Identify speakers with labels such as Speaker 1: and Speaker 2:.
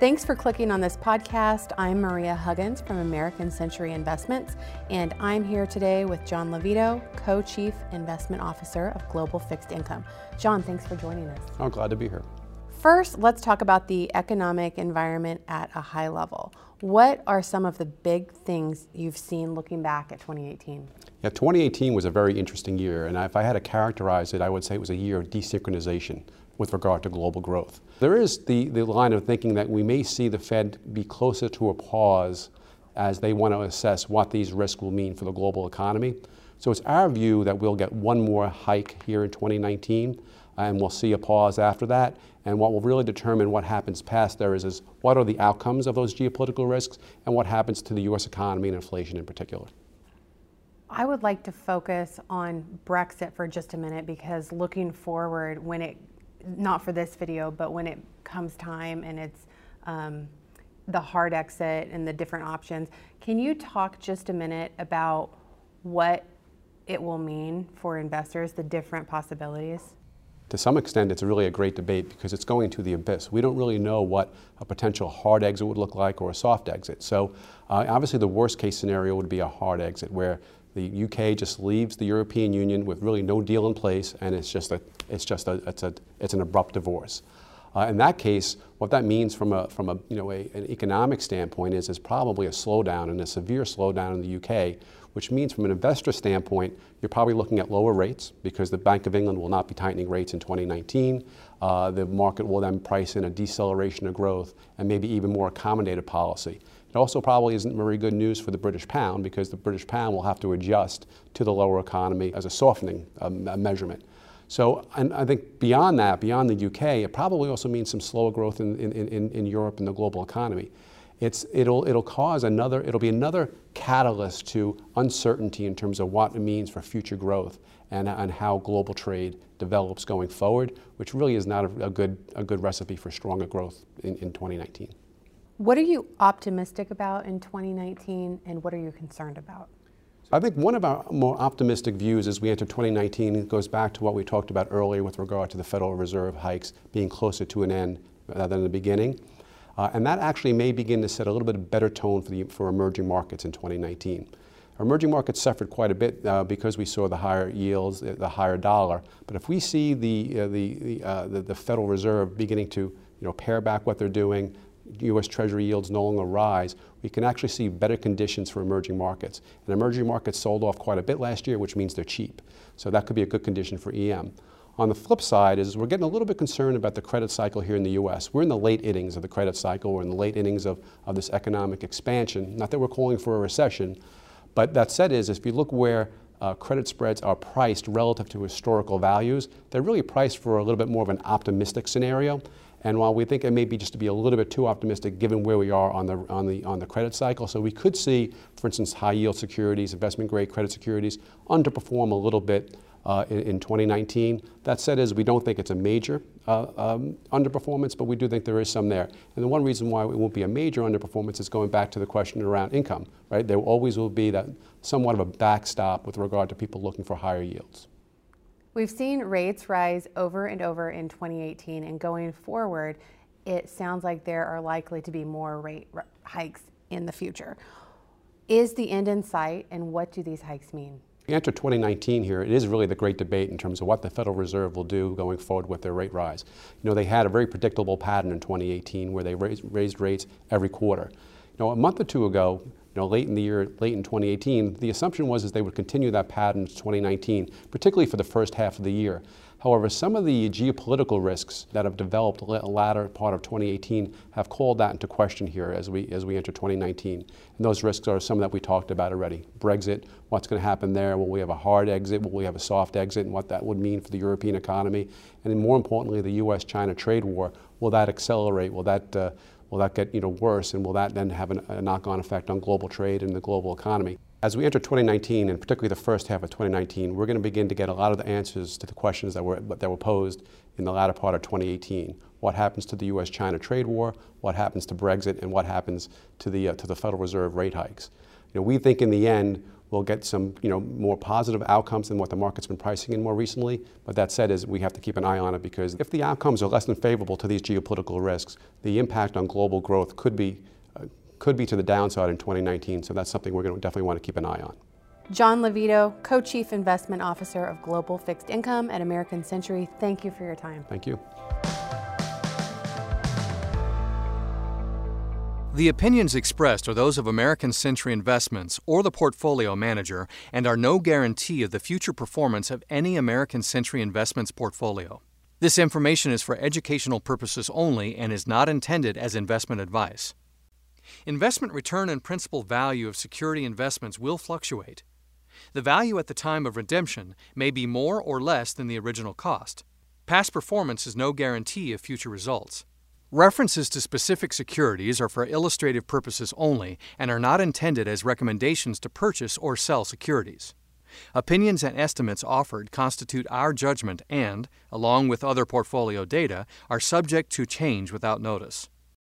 Speaker 1: Thanks for clicking on this podcast. I'm Maria Huggins from American Century Investments, and I'm here today with John Lovito, Co Chief Investment Officer of Global Fixed Income. John, thanks for joining us.
Speaker 2: I'm glad to be here.
Speaker 1: First, let's talk about the economic environment at a high level. What are some of the big things you've seen looking back at 2018?
Speaker 2: Yeah, 2018 was a very interesting year, and if I had to characterize it, I would say it was a year of desynchronization with regard to global growth. There is the, the line of thinking that we may see the Fed be closer to a pause as they want to assess what these risks will mean for the global economy. So it's our view that we'll get one more hike here in 2019, and we'll see a pause after that. And what will really determine what happens past there is, is what are the outcomes of those geopolitical risks and what happens to the U.S. economy and inflation in particular.
Speaker 1: I would like to focus on Brexit for just a minute because looking forward, when it not for this video, but when it comes time and it's um, the hard exit and the different options, can you talk just a minute about what it will mean for investors, the different possibilities?
Speaker 2: To some extent, it's really a great debate because it's going to the abyss. We don't really know what a potential hard exit would look like or a soft exit. So, uh, obviously, the worst case scenario would be a hard exit where the UK just leaves the European Union with really no deal in place, and it's just a, it's just a, it's a, it's an abrupt divorce. Uh, in that case, what that means from a, from a, you know, a, an economic standpoint is, is probably a slowdown and a severe slowdown in the UK, which means from an investor standpoint, you're probably looking at lower rates because the Bank of England will not be tightening rates in 2019. Uh, the market will then price in a deceleration of growth and maybe even more accommodative policy. It also probably isn't very good news for the British pound because the British pound will have to adjust to the lower economy as a softening um, measurement. So and I think beyond that, beyond the UK, it probably also means some slower growth in, in, in, in Europe and the global economy. It's, it'll, it'll cause another, it'll be another catalyst to uncertainty in terms of what it means for future growth and, and how global trade develops going forward, which really is not a, a good, a good recipe for stronger growth in, in 2019.
Speaker 1: What are you optimistic about in 2019 and what are you concerned about?
Speaker 2: I think one of our more optimistic views as we enter 2019 goes back to what we talked about earlier with regard to the Federal Reserve hikes being closer to an end than the beginning. Uh, and that actually may begin to set a little bit of better tone for, the, for emerging markets in 2019. Our emerging markets suffered quite a bit uh, because we saw the higher yields, the higher dollar. But if we see the, uh, the, the, uh, the, the Federal Reserve beginning to you know, pare back what they're doing, U.S. Treasury yields no longer rise, we can actually see better conditions for emerging markets. And emerging markets sold off quite a bit last year, which means they're cheap. So that could be a good condition for EM. On the flip side is we're getting a little bit concerned about the credit cycle here in the U.S. We're in the late innings of the credit cycle. We're in the late innings of, of this economic expansion. Not that we're calling for a recession, but that said is if you look where uh, credit spreads are priced relative to historical values, they're really priced for a little bit more of an optimistic scenario. And while we think it may be just to be a little bit too optimistic given where we are on the, on the, on the credit cycle, so we could see, for instance, high yield securities, investment grade credit securities, underperform a little bit uh, in, in, 2019. That said is we don't think it's a major uh, um, underperformance, but we do think there is some there. And the one reason why it won't be a major underperformance is going back to the question around income, right? There always will be that somewhat of a backstop with regard to people looking for higher yields.
Speaker 1: We've seen rates rise over and over in 2018, and going forward, it sounds like there are likely to be more rate hikes in the future. Is the end in sight, and what do these hikes mean?
Speaker 2: Enter 2019 here, it is really the great debate in terms of what the Federal Reserve will do going forward with their rate rise. You know, they had a very predictable pattern in 2018 where they raised, raised rates every quarter. You know, a month or two ago, you know, late in the year, late in 2018, the assumption was that they would continue that pattern to 2019, particularly for the first half of the year. However, some of the geopolitical risks that have developed the latter part of 2018 have called that into question here as we, as we enter 2019. And those risks are some that we talked about already. Brexit, what's going to happen there? Will we have a hard exit? Will we have a soft exit? And what that would mean for the European economy? And more importantly, the U.S.-China trade war. Will that accelerate? Will that, uh, will that get you know, worse? And will that then have an, a knock-on effect on global trade and the global economy? As we enter 2019, and particularly the first half of 2019, we're going to begin to get a lot of the answers to the questions that were, that were posed in the latter part of 2018. What happens to the U.S.-China trade war? What happens to Brexit? And what happens to the, uh, to the Federal Reserve rate hikes? You know, we think in the end, we'll get some you know, more positive outcomes than what the market's been pricing in more recently. But that said, is we have to keep an eye on it because if the outcomes are less than favorable to these geopolitical risks, the impact on global growth could be, uh, could be to the downside in 2019. So that's something we're going to definitely want to keep an eye on.
Speaker 1: John Lovito, Co-Chief Investment Officer of Global Fixed Income at American Century. Thank you for your time.
Speaker 2: Thank you.
Speaker 3: The opinions expressed are those of American Century Investments or the portfolio manager and are no guarantee of the future performance of any American Century Investments portfolio. This information is for educational purposes only and is not intended as investment advice. Investment return and principal value of security investments will fluctuate. The value at the time of redemption may be more or less than the original cost. Past performance is no guarantee of future results. References to specific securities are for illustrative purposes only and are not intended as recommendations to purchase or sell securities. Opinions and estimates offered constitute our judgment and, along with other portfolio data, are subject to change without notice.